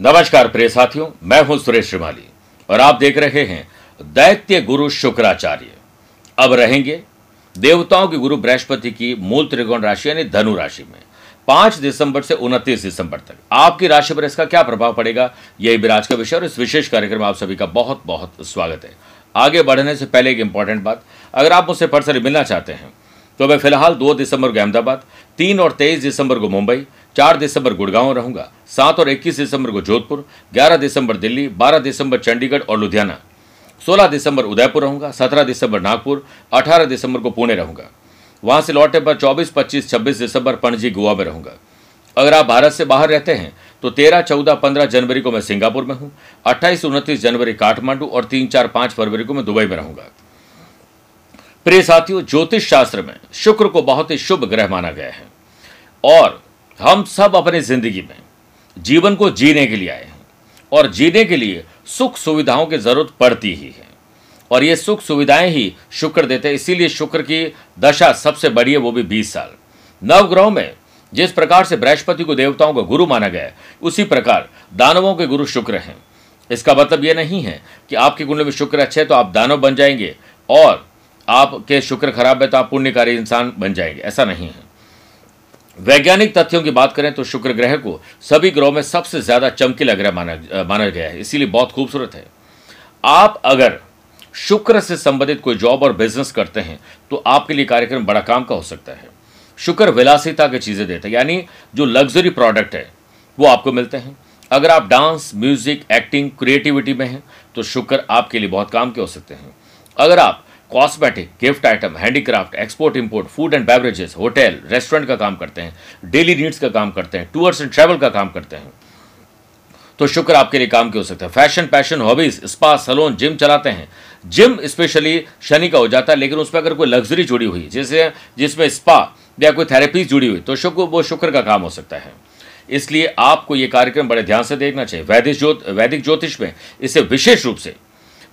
नमस्कार प्रिय साथियों, मैं हूँ सुरेश श्रीमाली और आप देख रहे हैं दैत्य गुरु शुक्राचार्य। अब रहेंगे देवताओं के गुरु बृहस्पति की मूल त्रिकोण राशि यानी धनु राशि में, पाँच दिसंबर से उनतीस दिसंबर तक। आपकी राशि पर इसका क्या प्रभाव पड़ेगा, यही विराज का विषय और इस विशेष कार्यक्रम में आप सभी का बहुत बहुत स्वागत है। आगे बढ़ने से पहले एक इंपॉर्टेंट बात, अगर आप मुझसे पर्सनली मिलना चाहते हैं तो मैं फ़िलहाल दो दिसंबर को अहमदाबाद, तीन और तेईस दिसंबर को मुंबई चार दिसंबर गुड़गांव रहूँगा, सात और इक्कीस दिसंबर को जोधपुर ग्यारह दिसंबर दिल्ली, बारह दिसंबर चंडीगढ़ और लुधियाना। सोलह दिसंबर उदयपुर रहूँगा, सत्रह दिसंबर नागपुर, अठारह दिसंबर को पुणे रहूँगा। वहाँ से लौटने पर चौबीस, पच्चीस, छब्बीस दिसंबर पणजी गोवा में रहूँगा। अगर आप भारत से बाहर रहते हैं तो तेरह, चौदह, पंद्रह जनवरी को मैं सिंगापुर में हूँ, अट्ठाईस, उनतीस जनवरी काठमांडू और तीन, चार, पाँच फरवरी को मैं दुबई में रहूँगा। प्रिय साथियों, ज्योतिष शास्त्र में शुक्र को बहुत ही शुभ ग्रह माना गया है। और हम सब अपनी ज़िंदगी में जीवन को जीने के लिए आए हैं और जीने के लिए सुख सुविधाओं की ज़रूरत पड़ती ही है। और ये सुख सुविधाएँ ही शुक्र देते हैं। इसीलिए शुक्र की दशा सबसे बड़ी है, वो भी बीस साल। नवग्रहों में जिस प्रकार से बृहस्पति को देवताओं का गुरु माना गया है, उसी प्रकार दानवों के गुरु शुक्र हैं। इसका मतलब यह नहीं है कि आपकी कुंडली में शुक्र अच्छे तो आप दानव बन जाएँगे और आपके शुक्र खराब है तो आप पुण्यकारी इंसान बन जाएँगे। ऐसा नहीं है। वैज्ञानिक तथ्यों की बात करें तो शुक्र ग्रह को सभी ग्रहों में सबसे ज़्यादा चमकीला ग्रह माना माना गया है। इसीलिए बहुत खूबसूरत है। आप अगर शुक्र से संबंधित कोई जॉब और बिज़नेस करते हैं तो आपके लिए कार्यक्रम बड़ा काम का हो सकता है। शुक्र विलासिता की चीज़ें देते हैं। यानी जो लग्जरी प्रोडक्ट है, वो आपको मिलते हैं। अगर आप डांस म्यूज़िक एक्टिंग क्रिएटिविटी में हैं तो शुक्र आपके लिए बहुत काम के हो सकते हैं। अगर आप cosmetic gift item handicraft export import food and beverages hotel restaurant का काम करते हैं डेली नीड्स का काम करते हैं टूर्स एंड ट्रैवल का काम करते हैं। तो शुक्र आपके लिए काम के हो सकता है? Fashion passion hobbies spa salon gym चलाते हैं। जिम स्पेशली शनि का हो जाता है, लेकिन उस पर अगर कोई लग्जरी जुड़ी हुई, जैसे जिसमें स्पा या कोई थेरेपी जुड़ी हुई तो शुक्र, वो शुक्र का काम हो सकता है। इसलिए आपको ये कार्यक्रम बड़े ध्यान से देखना चाहिए। वैदिक ज्योत, वैदिक ज्योतिष में इसे विशेष रूप से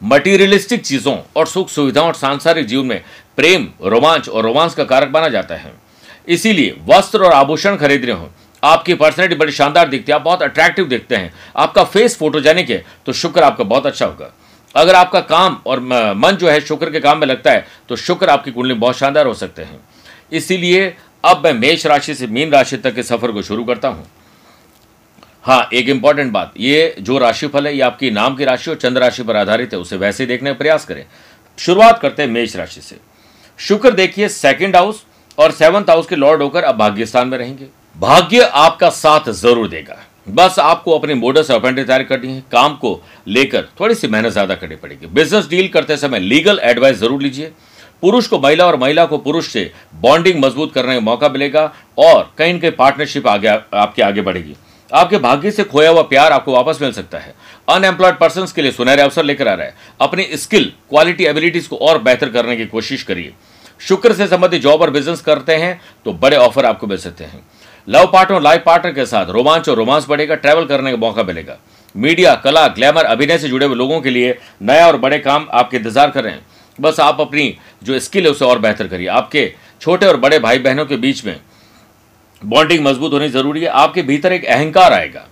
मटीरियलिस्टिक चीज़ों और सुख सुविधाओं और सांसारिक जीवन में प्रेम, रोमांच और रोमांस का कारक माना जाता है। इसीलिए वस्त्र और आभूषण खरीद रहे हो। आपकी पर्सनैलिटी बड़ी शानदार दिखती है, आप बहुत अट्रैक्टिव दिखते हैं। आपका फेस फोटोजेनिक है तो शुक्र आपका बहुत अच्छा होगा। अगर आपका काम और मन जो है शुक्र के काम में लगता है तो शुक्र आपकी कुंडली बहुत शानदार हो सकते हैं। इसीलिए अब मैं मेष राशि से मीन राशि तक के सफ़र को शुरू करता हूँ। हाँ एक इंपॉर्टेंट बात, ये जो राशिफल है, ये आपकी नाम की राशि और चंद्र राशि पर आधारित है, उसे वैसे ही देखने का प्रयास करें। शुरुआत करते हैं मेष राशि से। शुक्र देखिए सेकंड हाउस और सेवंथ हाउस के लॉर्ड होकर अब भाग्य स्थान में रहेंगे। भाग्य आपका साथ ज़रूर देगा। बस आपको अपनी मोडस ऑपेंडी तैयार करनी है, काम को लेकर थोड़ी सी मेहनत ज़्यादा करनी पड़ेगी। बिज़नेस डील करते समय लीगल एडवाइस ज़रूर लीजिए। पुरुष को महिला और महिला को पुरुष से बॉन्डिंग मज़बूत करने का मौका मिलेगा और कहीं न कहीं पार्टनरशिप आगे, आपके आगे बढ़ेगी। आपके भाग्य से खोया हुआ प्यार आपको वापस मिल सकता है। अनएम्प्लॉयड पर्सन के लिए सुनहरे अवसर लेकर आ रहा है। अपनी स्किल क्वालिटी एबिलिटीज को और बेहतर करने की कोशिश करिए। शुक्र से संबंधित जॉब और बिज़नेस करते हैं तो बड़े ऑफ़र आपको मिल सकते हैं। लव पार्टनर लाइफ पार्टनर के साथ रोमांच और रोमांस बढ़ेगा ट्रैवल करने का मौका मिलेगा। मीडिया कला ग्लैमर अभिनय से जुड़े हुए लोगों के लिए नया और बड़े काम आपके इंतज़ार कर रहे हैं। बस आप अपनी जो स्किल है उसे और बेहतर करिए। आपके छोटे और बड़े भाई बहनों के बीच में बॉन्डिंग मज़बूत होनी ज़रूरी है, आपके भीतर एक अहंकार आएगा।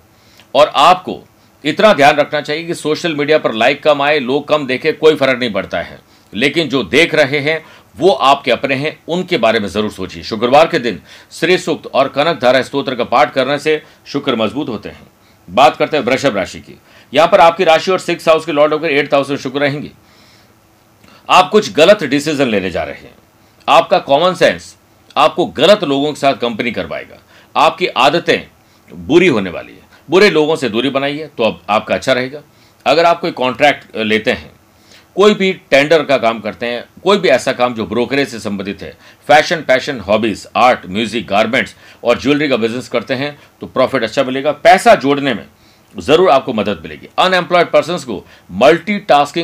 और आपको इतना ध्यान रखना चाहिए कि सोशल मीडिया पर लाइक कम आए, लोग कम देखे, कोई फ़र्क नहीं पड़ता है। लेकिन जो देख रहे हैं, वो आपके अपने हैं, उनके बारे में ज़रूर सोचिए। शुक्रवार के दिन श्री सूक्त और कनक धारा स्त्रोत्र का पाठ करने से शुक्र मज़बूत होते हैं। बात करते हैं वृषभ राशि की। यहाँ पर आपकी राशि और सिक्स हाउस के लॉर्ड होकर एट हाउस में शुक्र रहेंगे। आप कुछ गलत डिसीज़न लेने जा रहे हैं। आपका कॉमन सेंस आपको गलत लोगों के साथ कंपनी करवाएगा। आपकी आदतें बुरी होने वाली है। बुरे लोगों से दूरी बनाइए तो अब आपका अच्छा रहेगा। अगर आप कोई कॉन्ट्रैक्ट लेते हैं, कोई भी टेंडर का काम करते हैं, कोई भी ऐसा काम जो ब्रोकरेज से संबंधित है fashion passion hobbies art music garments और ज्वेलरी का बिज़नेस करते हैं तो प्रॉफिट अच्छा मिलेगा। पैसा जोड़ने में ज़रूर आपको मदद मिलेगी। अनएम्प्लॉयड पर्सन को मल्टी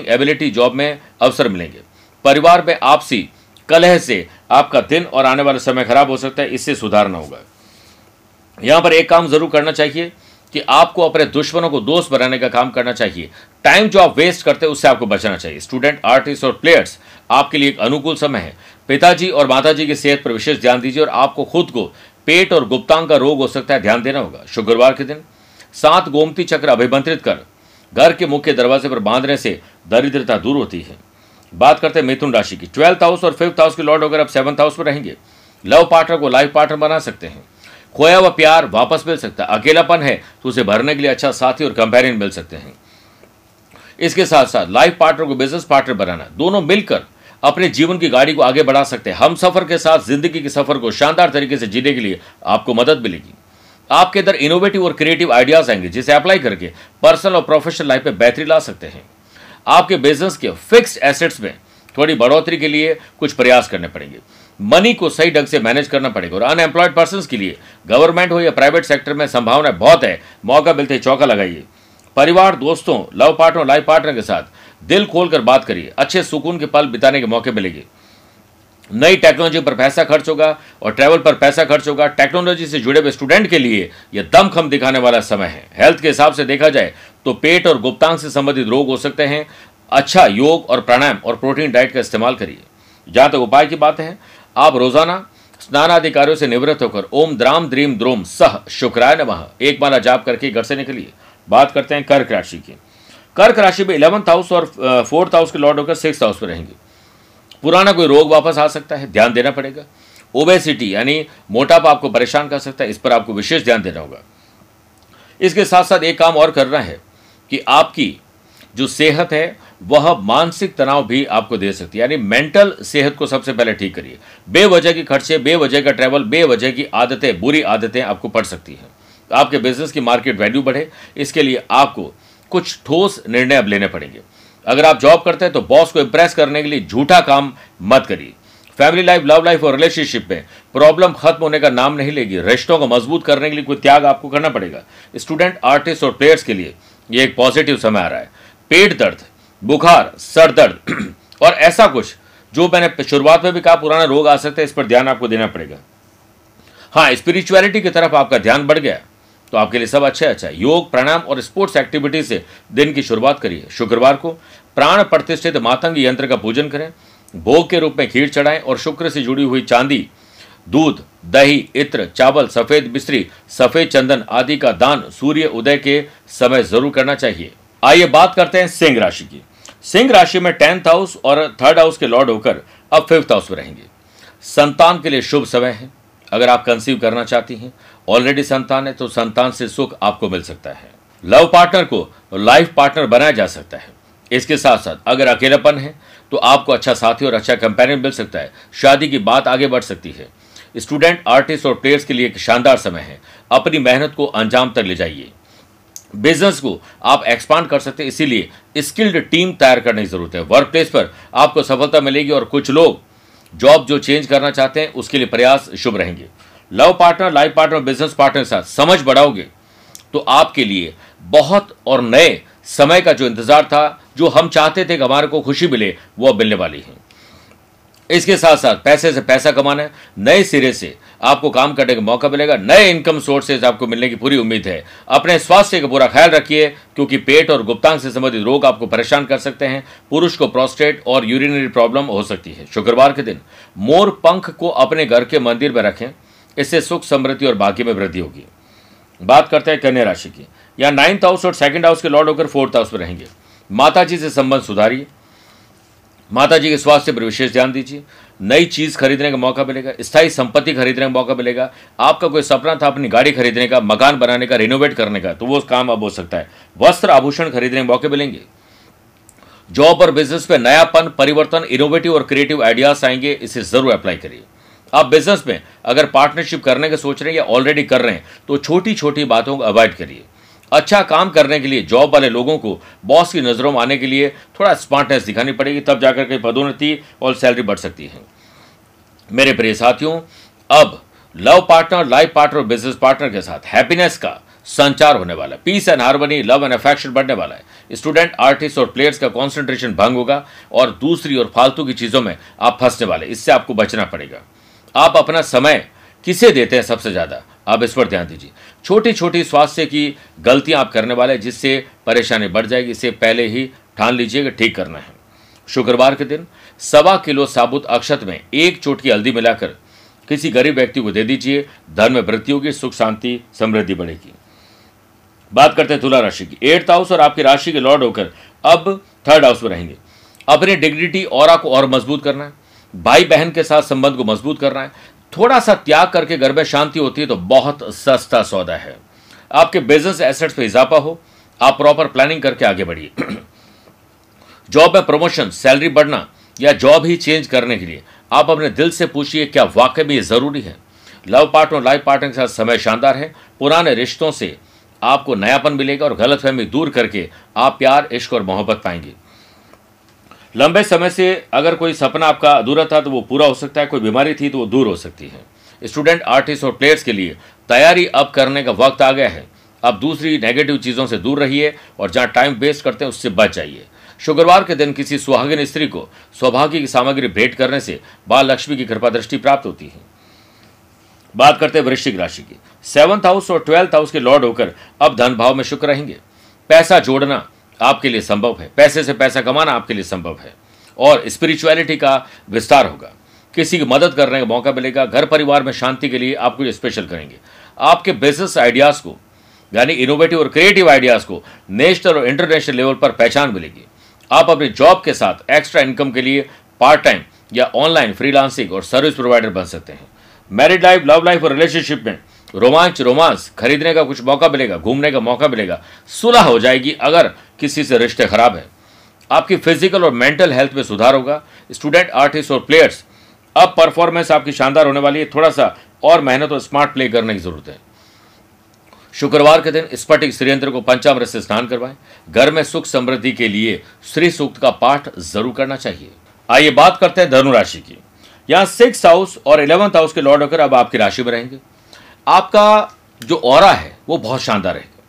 एबिलिटी जॉब में अवसर मिलेंगे। परिवार में आपसी कलह से आपका दिन और आने वाला समय खराब हो सकता है, इससे सुधारना होगा। यहाँ पर एक काम ज़रूर करना चाहिए कि आपको अपने दुश्मनों को दोस्त बनाने का काम करना चाहिए। टाइम जो आप वेस्ट करते हैं, उससे आपको बचना चाहिए। स्टूडेंट आर्टिस्ट और प्लेयर्स आपके लिए एक अनुकूल समय है। पिताजी और माताजी की सेहत पर विशेष ध्यान दीजिए और आपको खुद को पेट और गुप्तांग का रोग हो सकता है, ध्यान देना होगा। शुक्रवार के दिन सात गोमती चक्र अभिमंत्रित कर, घर के मुख्य दरवाजे पर बांधने से दरिद्रता दूर होती है। बात करते हैं मिथुन राशि की। ट्वेल्थ हाउस और फिफ्थ हाउस के लॉर्ड अगर आप सेवंथ हाउस में रहेंगे, लव पार्टनर को लाइफ पार्टनर बना सकते हैं। खोया हुआ प्यार वापस मिल सकता है। अकेलापन है तो उसे भरने के लिए अच्छा साथी और कंपेरियन मिल सकते हैं। इसके साथ साथ लाइफ पार्टनर को बिज़नेस पार्टनर बनाना, दोनों मिलकर अपने जीवन की गाड़ी को आगे बढ़ा सकते हैं। हम सफ़र के साथ ज़िंदगी के सफ़र को शानदार तरीके से जीने के लिए आपको मदद मिलेगी। आपके अंदर इनोवेटिव और क्रिएटिव आइडियाज़ आएँगे, जिसे अप्लाई करके पर्सनल और प्रोफेशनल लाइफ में बेहतरी ला सकते हैं। आपके बिज़नेस के फिक्स एसेट्स में थोड़ी बढ़ोतरी के लिए कुछ प्रयास करने पड़ेंगे। मनी को सही ढंग से मैनेज करना पड़ेगा और अनएम्प्लॉयड पर्सन के लिए गवर्नमेंट हो या प्राइवेट सेक्टर में संभावना बहुत है। मौका मिलते ही चौका लगाइए। परिवार, दोस्तों, लव पार्टनर लाइफ पार्टनर के साथ दिल खोलकर बात करिए। अच्छे सुकून के पल बिताने के मौके मिलेंगे। नई टेक्नोलॉजी पर पैसा खर्च होगा और ट्रैवल पर पैसा खर्च होगा। टेक्नोलॉजी से जुड़े हुए स्टूडेंट के लिए यह दमखम दिखाने वाला समय है। हेल्थ के हिसाब से देखा जाए तो पेट और गुप्तांग से संबंधित रोग हो सकते हैं। अच्छा योग और प्राणायाम और प्रोटीन डाइट का इस्तेमाल करिए। जहाँ तक उपाय की बात है, आप रोज़ाना स्नानाधिकारियों से निवृत्त होकर ओम द्राम द्रीम द्रोम सह शुक्राय नमः एक माला जाप करके घर से निकलिए। बात करते हैं कर्क राशि की। कर्क राशि में इलेवंथ हाउस और फोर्थ हाउस के लॉर्ड होकर सिक्स हाउस में रहेंगे। पुराना कोई रोग वापस आ सकता है? ध्यान देना पड़ेगा। ओबेसिटी यानी मोटापा आपको परेशान कर सकता है, इस पर आपको विशेष ध्यान देना होगा। इसके साथ साथ एक काम और करना है कि आपकी जो सेहत है, वह मानसिक तनाव भी आपको दे सकती है। यानी मेंटल सेहत को सबसे पहले ठीक करिए। बेवजह की खर्चे, बेवजह का ट्रैवल बेवजह की आदतें, बुरी आदतें आपको पड़ सकती हैं। आपके बिज़नेस की मार्केट वैल्यू बढ़े, इसके लिए आपको कुछ ठोस निर्णय अब लेने पड़ेंगे। अगर आप जॉब करते हैं तो बॉस को इंप्रेस करने के लिए झूठा काम मत करिए। फैमिली लाइफ लव लाइफ और रिलेशनशिप में प्रॉब्लम खत्म होने का नाम नहीं लेगी। रिश्तों को मज़बूत करने के लिए कोई त्याग आपको करना पड़ेगा। स्टूडेंट आर्टिस्ट और प्लेयर्स के लिए ये एक पॉजिटिव समय आ रहा है। पेट दर्द, बुखार, सर दर्द और ऐसा कुछ जो मैंने शुरुआत में भी कहा, पुराना रोग आ सकता है, इस पर ध्यान आपको देना पड़ेगा। हाँ स्पिरिचुअलिटी की तरफ़ आपका ध्यान बढ़ गया। तो आपके लिए सब अच्छा अच्छा योग, प्राणायाम और स्पोर्ट्स एक्टिविटी से दिन की शुरुआत करिए। शुक्रवार को प्राण प्रतिष्ठित मातंग यंत्र का पूजन करें। भोग के रूप में खीर चढ़ाएँ और शुक्र से जुड़ी हुई चांदी, दूध, दही, इत्र, चावल, सफ़ेद बिस्त्री, सफ़ेद चंदन आदि का दान सूर्य उदय के समय ज़रूर करना चाहिए। आइए बात करते हैं सिंह राशि की। सिंह राशि में टेंथ हाउस और थर्ड हाउस के लॉर्ड होकर अब फिफ्थ हाउस में रहेंगे। संतान के लिए शुभ समय है। अगर आप कंसीव करना चाहती हैं ऑलरेडी संतान है तो संतान से सुख आपको मिल सकता है। लव पार्टनर को लाइफ पार्टनर बनाया जा सकता है। इसके साथ साथ अगर अकेलापन है तो आपको अच्छा साथी और अच्छा कंपेनियन मिल सकता है। शादी की बात आगे बढ़ सकती है। स्टूडेंट आर्टिस्ट और प्लेयर्स के लिए एक शानदार समय है। अपनी मेहनत को अंजाम तक ले जाइए। बिज़नेस को आप एक्सपांड कर सकते हैं, इसीलिए स्किल्ड टीम तैयार करने की ज़रूरत है। वर्क प्लेस पर आपको सफलता मिलेगी और कुछ लोग जॉब जो चेंज करना चाहते हैं, उसके लिए प्रयास शुभ रहेंगे। Love partner, life partner business partner के साथ समझ बढ़ाओगे तो आपके लिए बहुत और नए समय का जो इंतज़ार था, जो हम चाहते थे कि हमारे को खुशी मिले, वो मिलने वाली है। इसके साथ साथ पैसे से पैसा कमाना है, नए सिरे से आपको काम करने का मौका मिलेगा, नए इनकम सोर्सेज आपको मिलने की पूरी उम्मीद है। अपने स्वास्थ्य का पूरा ख्याल रखिए, क्योंकि पेट और गुप्तांग से संबंधित रोग आपको परेशान कर सकते हैं। पुरुष को प्रोस्टेट और यूरिनरी प्रॉब्लम हो सकती है। शुक्रवार के दिन मोर पंख को अपने घर के मंदिर में रखें, इससे सुख, समृद्धि और भाग्य में वृद्धि होगी। बात करते हैं कन्या राशि की। यहाँ नाइन्थ हाउस और सेकंड हाउस के लॉर्ड होकर फोर्थ हाउस में रहेंगे। माता जी से संबंध सुधारिए। माता जी के स्वास्थ्य पर विशेष ध्यान दीजिए। नई चीज़ खरीदने का मौका मिलेगा, स्थायी संपत्ति खरीदने का मौका मिलेगा, आपका कोई सपना था अपनी गाड़ी खरीदने का, मकान बनाने का रिनोवेट करने का तो वो काम अब हो सकता है। वस्त्र आभूषण खरीदने के मौके मिलेंगे। जॉब और बिज़नेस में नयापन, परिवर्तन इनोवेटिव और क्रिएटिव आइडियाज़ आएँगे, इसे ज़रूर अप्लाई करिए। आप बिज़नेस में अगर पार्टनरशिप करने का सोच रहे हैं या ऑलरेडी कर रहे हैं तो छोटी छोटी बातों को अवॉइड करिए। अच्छा काम करने के लिए जॉब वाले लोगों को बॉस की नज़रों में आने के लिए थोड़ा स्मार्टनेस दिखानी पड़ेगी, तब जाकर के पदोन्नति और सैलरी बढ़ सकती है। मेरे प्रिय साथियों, अब लव पार्टनर लाइफ पार्टनर और बिज़नेस पार्टनर के साथ हैप्पीनेस का संचार होने वाला है। Peace and harmony love and affection बढ़ने वाला है। स्टूडेंट आर्टिस्ट और प्लेयर्स का कॉन्सेंट्रेशन भंग होगा और दूसरी और फालतू की चीज़ों में आप फंसने वाले इससे आपको बचना पड़ेगा। आप अपना समय किसे देते हैं सबसे ज़्यादा? आप इस पर ध्यान दीजिए। छोटी छोटी स्वास्थ्य की गलतियाँ आप करने वाले हैं, जिससे परेशानी बढ़ जाएगी, इसे पहले ही ठान लीजिए कि ठीक करना है। शुक्रवार के दिन सवा किलो साबुत अक्षत में एक चोटकी हल्दी मिलाकर किसी गरीब व्यक्ति को दे दीजिए, धन में वृद्धि होगी, सुख, शांति, समृद्धि बढ़ेगी। बात करते हैं तुला राशि की। एट्थ हाउस और आपकी राशि के लॉर्ड होकर अब थर्ड हाउस में रहेंगे। अपनी डिग्निटी, और को और मज़बूत करना है। भाई बहन के साथ संबंध को मज़बूत करना है। थोड़ा सा त्याग करके घर में शांति होती है तो बहुत सस्ता सौदा है। आपके बिज़नेस एसेट्स पे इजाफा हो, आप प्रॉपर प्लानिंग करके आगे बढ़िए। जॉब में प्रमोशन सैलरी बढ़ना या जॉब ही चेंज करने के लिए, आप अपने दिल से पूछिए, क्या वाकई में ये ज़रूरी है? लव पार्टनर और लाइफ पार्टनर के साथ समय शानदार है। पुराने रिश्तों से आपको नयापन मिलेगा और गलतफहमी दूर करके आप प्यार, इश्क और मोहब्बत पाएँगे। लंबे समय से अगर कोई सपना आपका अधूरा था तो वो पूरा हो सकता है। कोई बीमारी थी तो वो दूर हो सकती है। स्टूडेंट, आर्टिस्ट और प्लेयर्स के लिए तैयारी अब करने का वक्त आ गया है। अब दूसरी नेगेटिव चीज़ों से दूर रहिए और जहाँ टाइम वेस्ट करते हैं, उससे बच जाइए। शुक्रवार के दिन किसी सुहागिन स्त्री को सौभाग्य की सामग्री भेंट करने से बाल लक्ष्मी की कृपा दृष्टि प्राप्त होती है। बात करते हैं वृश्चिक राशि की। सेवंथ हाउस और ट्वेल्थ हाउस के लॉर्ड होकर अब धन भाव में शुक्र रहेंगे। पैसा जोड़ना आपके लिए संभव है। पैसे से पैसा कमाना आपके लिए संभव है। और स्पिरिचुअलिटी का विस्तार होगा। किसी की मदद करने का मौका मिलेगा। घर परिवार में शांति के लिए आप कुछ स्पेशल करेंगे। आपके बिज़नेस आइडियाज़ को, यानी इनोवेटिव और क्रिएटिव आइडियाज़ को नेशनल और इंटरनेशनल लेवल पर पहचान मिलेगी। आप अपने जॉब के साथ एक्स्ट्रा इनकम के लिए पार्ट टाइम या ऑनलाइन फ्रीलांसिंग और सर्विस प्रोवाइडर बन सकते हैं। मैरिड लाइफ लव लाइफ और रिलेशनशिप में रोमांच रोमांस खरीदने का कुछ मौका मिलेगा, घूमने का मौका मिलेगा। सुलह हो जाएगी अगर किसी से रिश्ते खराब है। आपकी फ़िज़िकल और मेंटल हेल्थ में सुधार होगा। स्टूडेंट आर्टिस्ट और प्लेयर्स अब परफॉर्मेंस आपकी शानदार होने वाली है। थोड़ा सा और मेहनत और स्मार्ट प्ले करने की ज़रूरत है। शुक्रवार के दिन स्फटिक श्रीयंत्र को पंचामृत से स्नान करवाएँ। घर में सुख समृद्धि के लिए श्री सूक्त का पाठ ज़रूर करना चाहिए। आइए बात करते हैं धनुराशि की। यहाँ सिक्स हाउस और इलेवंथ हाउस के लॉर्ड होकर अब आपकी राशि में रहेंगे। आपका जो और है, वो बहुत शानदार रहेगा।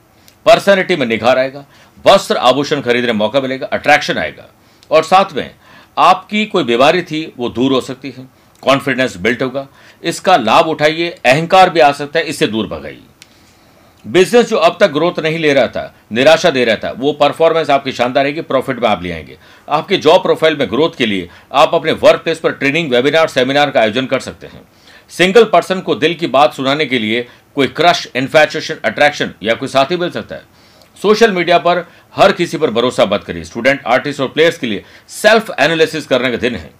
पर्सनैलिटी में निखार आएगा। वस्त्र आभूषण खरीदने मौका मिलेगा अट्रैक्शन आएगा। और साथ में आपकी कोई बीमारी थी, वो दूर हो सकती है। कॉन्फिडेंस बिल्ट होगा। इसका लाभ उठाइए, अहंकार भी आ सकता है, इससे दूर भगाइए। बिज़नेस जो अब तक ग्रोथ नहीं ले रहा था, निराशा दे रहा था, वो परफॉर्मेंस आपकी शानदार रहेगी प्रॉफिट में आप ले आएँगे। आपके जॉब प्रोफ़ाइल में ग्रोथ के लिए आप अपने वर्क प्लेस पर ट्रेनिंग वेबिनार सेमिनार का आयोजन कर सकते हैं। सिंगल पर्सन को दिल की बात सुनाने के लिए कोई क्रश इन्फेचुएशन अट्रैक्शन या कोई साथी मिल सकता है। सोशल मीडिया पर हर किसी पर भरोसा मत करिए। स्टूडेंट, आर्टिस्ट और प्लेयर्स के लिए सेल्फ एनालिसिस करने का दिन है।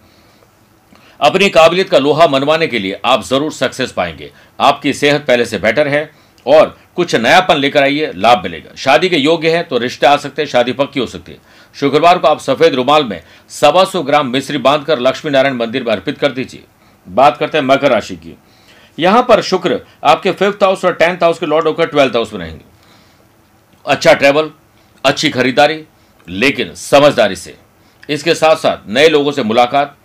अपनी काबिलियत का लोहा मनवाने के लिए आप ज़रूर सक्सेस पाएँगे। आपकी सेहत पहले से बेटर है और कुछ नयापन लेकर आइए, लाभ मिलेगा। शादी के योग्य है तो रिश्ते आ सकते हैं, शादी पक्की हो सकती है। शुक्रवार को आप सफ़ेद रुमाल में सवा सौ ग्राम मिश्री बांधकर लक्ष्मी नारायण मंदिर में अर्पित कर दीजिए। बात करते हैं मकर राशि की। यहाँ पर शुक्र आपके फिफ्थ हाउस और टेंथ हाउस के लॉर्ड होकर ट्वेल्थ हाउस में रहेंगे। अच्छा ट्रैवल अच्छी खरीदारी, लेकिन समझदारी से। इसके साथ साथ नए लोगों से मुलाकात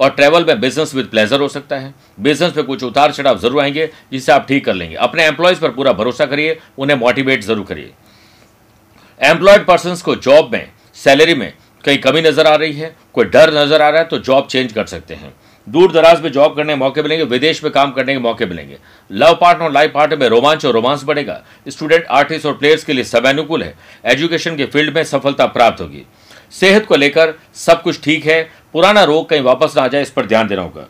और ट्रैवल में बिज़नेस विद प्लेजर हो सकता है। बिज़नेस पे कुछ उतार चढ़ाव ज़रूर आएँगे, जिससे आप ठीक कर लेंगे। अपने एम्प्लॉयज़ पर पूरा भरोसा करिए, उन्हें मोटिवेट ज़रूर करिए। एम्प्लॉयड पर्सन को जॉब में सैलरी में कहीं कमी नज़र आ रही है, कोई डर नज़र आ रहा है तो जॉब चेंज कर सकते हैं। दूर दराज में जॉब करने के मौके मिलेंगे, विदेश में काम करने के मौके मिलेंगे। लव पार्टनर और लाइफ पार्टनर में रोमांच और रोमांस बढ़ेगा। स्टूडेंट, आर्टिस्ट और प्लेयर्स के लिए समय अनुकूल है। एजुकेशन के फ़ील्ड में सफलता प्राप्त होगी। सेहत को लेकर सब कुछ ठीक है। पुराना रोग कहीं वापस ना आ जाए, इस पर ध्यान देना होगा।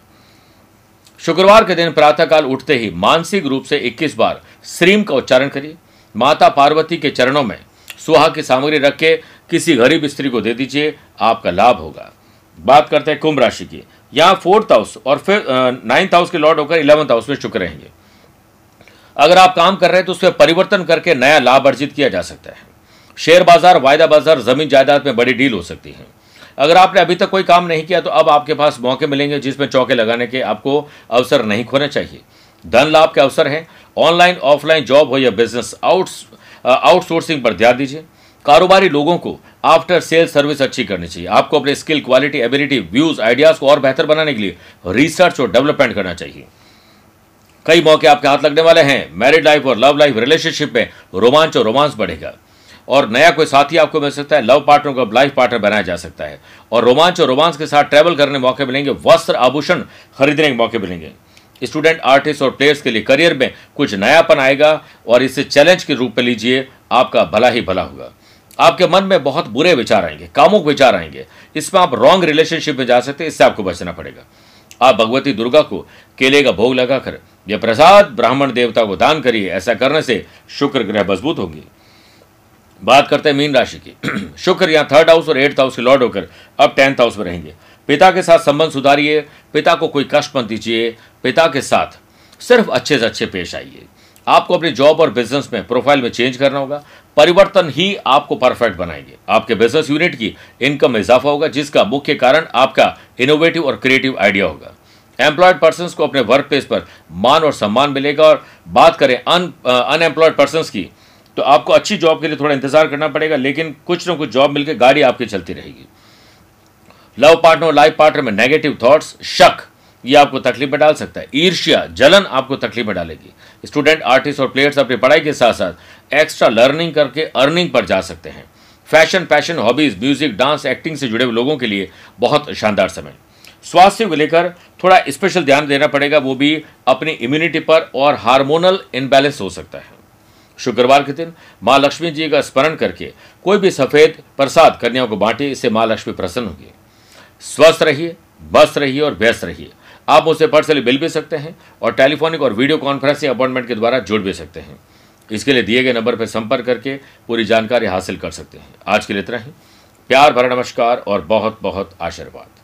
शुक्रवार के दिन प्रातःकाल उठते ही मानसिक रूप से 21 बार श्रीम का उच्चारण करिए। माता पार्वती के चरणों में सुहा की सामग्री रख के किसी गरीब स्त्री को दे दीजिए, आपका लाभ होगा। बात करते हैं कुंभ राशि की। यहाँ फोर्थ हाउस और फिर नाइन्थ हाउस के लॉर्ड होकर इलेवंथ हाउस में शुक्र रहेंगे। अगर आप काम कर रहे हैं तो उसमें परिवर्तन करके नया लाभ अर्जित किया जा सकता है। शेयर बाज़ार, वायदा बाज़ार, ज़मीन जायदाद में बड़ी डील हो सकती है। अगर आपने अभी तक कोई काम नहीं किया तो अब आपके पास मौके मिलेंगे जिसमें चौके लगाने के आपको अवसर नहीं खोने चाहिए। धन लाभ के अवसर हैं। ऑनलाइन, ऑफलाइन जॉब हो या बिज़नेस आउट आउटसोर्सिंग पर ध्यान दीजिए। कारोबारी लोगों को आफ्टर सेल सर्विस अच्छी करनी चाहिए। आपको अपने skill quality ability views ideas को और बेहतर बनाने के लिए रिसर्च और डेवलपमेंट करना चाहिए। कई मौके आपके हाथ लगने वाले हैं। मैरिड लाइफ और लव लाइफ रिलेशनशिप में रोमांच और रोमांस बढ़ेगा। और नया कोई साथी आपको मिल सकता है। लव पार्टनर को लाइफ पार्टनर बनाया जा सकता है। और रोमांच और रोमांस के साथ ट्रैवल करने मौके मिलेंगे। वस्त्र आभूषण खरीदने के मौके मिलेंगे। स्टूडेंट आर्टिस्ट और प्लेयर्स के लिए करियर में कुछ नयापन आएगा। और इसे चैलेंज के रूप में लीजिए। आपका भला ही भला होगा। आपके मन में बहुत बुरे विचार आएँगे, कामुक विचार आएँगे। इसमें आप रॉन्ग रिलेशनशिप में जा सकते हैं, इससे आपको बचना पड़ेगा। आप भगवती दुर्गा को केले का भोग लगाकर यह प्रसाद ब्राह्मण देवता को दान करिए, ऐसा करने से शुक्र ग्रह मज़बूत होंगे। बात करते हैं मीन राशि की। शुक्र यहाँ थर्ड हाउस और एट्थ हाउस के लॉर्ड होकर अब टेंथ हाउस में रहेंगे। पिता के साथ संबंध सुधारिए, पिता को कोई कष्ट मत दीजिए, पिता के साथ सिर्फ़ अच्छे से अच्छे पेश आइए। आपको अपनी जॉब और बिज़नेस में प्रोफ़ाइल में चेंज करना होगा। परिवर्तन ही आपको परफेक्ट बनाएँगे। आपके बिज़नेस यूनिट की इनकम में इजाफा होगा, जिसका मुख्य कारण आपका इनोवेटिव और क्रिएटिव आइडिया होगा। एम्प्लॉयड पर्सन को अपने वर्क प्लेस पर मान और सम्मान मिलेगा और बात करें अन अनएम्प्लॉयड पर्सन की तो आपको अच्छी जॉब के लिए थोड़ा इंतज़ार करना पड़ेगा, लेकिन कुछ ना कुछ जॉब मिलकर गाड़ी आपकी चलती रहेगी। लव पार्टनर लाइफ पार्टनर में नेगेटिव थॉट्स शक। ये आपको तकलीफ़ में डाल सकता है। ईर्ष्या, जलन आपको तकलीफ़ में डालेगी। स्टूडेंट, आर्टिस्ट और प्लेयर्स अपनी पढ़ाई के साथ साथ एक्स्ट्रा लर्निंग करके अर्निंग पर जा सकते हैं। Fashion, passion, hobbies, music, dance, acting से जुड़े लोगों के लिए बहुत शानदार समय। स्वास्थ्य को लेकर थोड़ा स्पेशल ध्यान देना पड़ेगा, वो भी अपनी इम्यूनिटी पर और हार्मोनल इनबैलेंस हो सकता है। शुक्रवार के दिन माँ लक्ष्मी जी का स्मरण करके कोई भी सफ़ेद प्रसाद कन्याओं को बांटे, इससे माँ लक्ष्मी प्रसन्न होगी। स्वस्थ रहिए बस रहिए और व्यस्त रहिए। आप मुझसे पर्सनली मिल भी सकते हैं और टेलीफोनिक और वीडियो कॉन्फ्रेंसिंग अपॉइंटमेंट के द्वारा जुड़ भी सकते हैं। इसके लिए दिए गए नंबर पर संपर्क करके पूरी जानकारी हासिल कर सकते हैं। आज के लिए इतना ही। प्यार भरा नमस्कार और बहुत बहुत आशीर्वाद।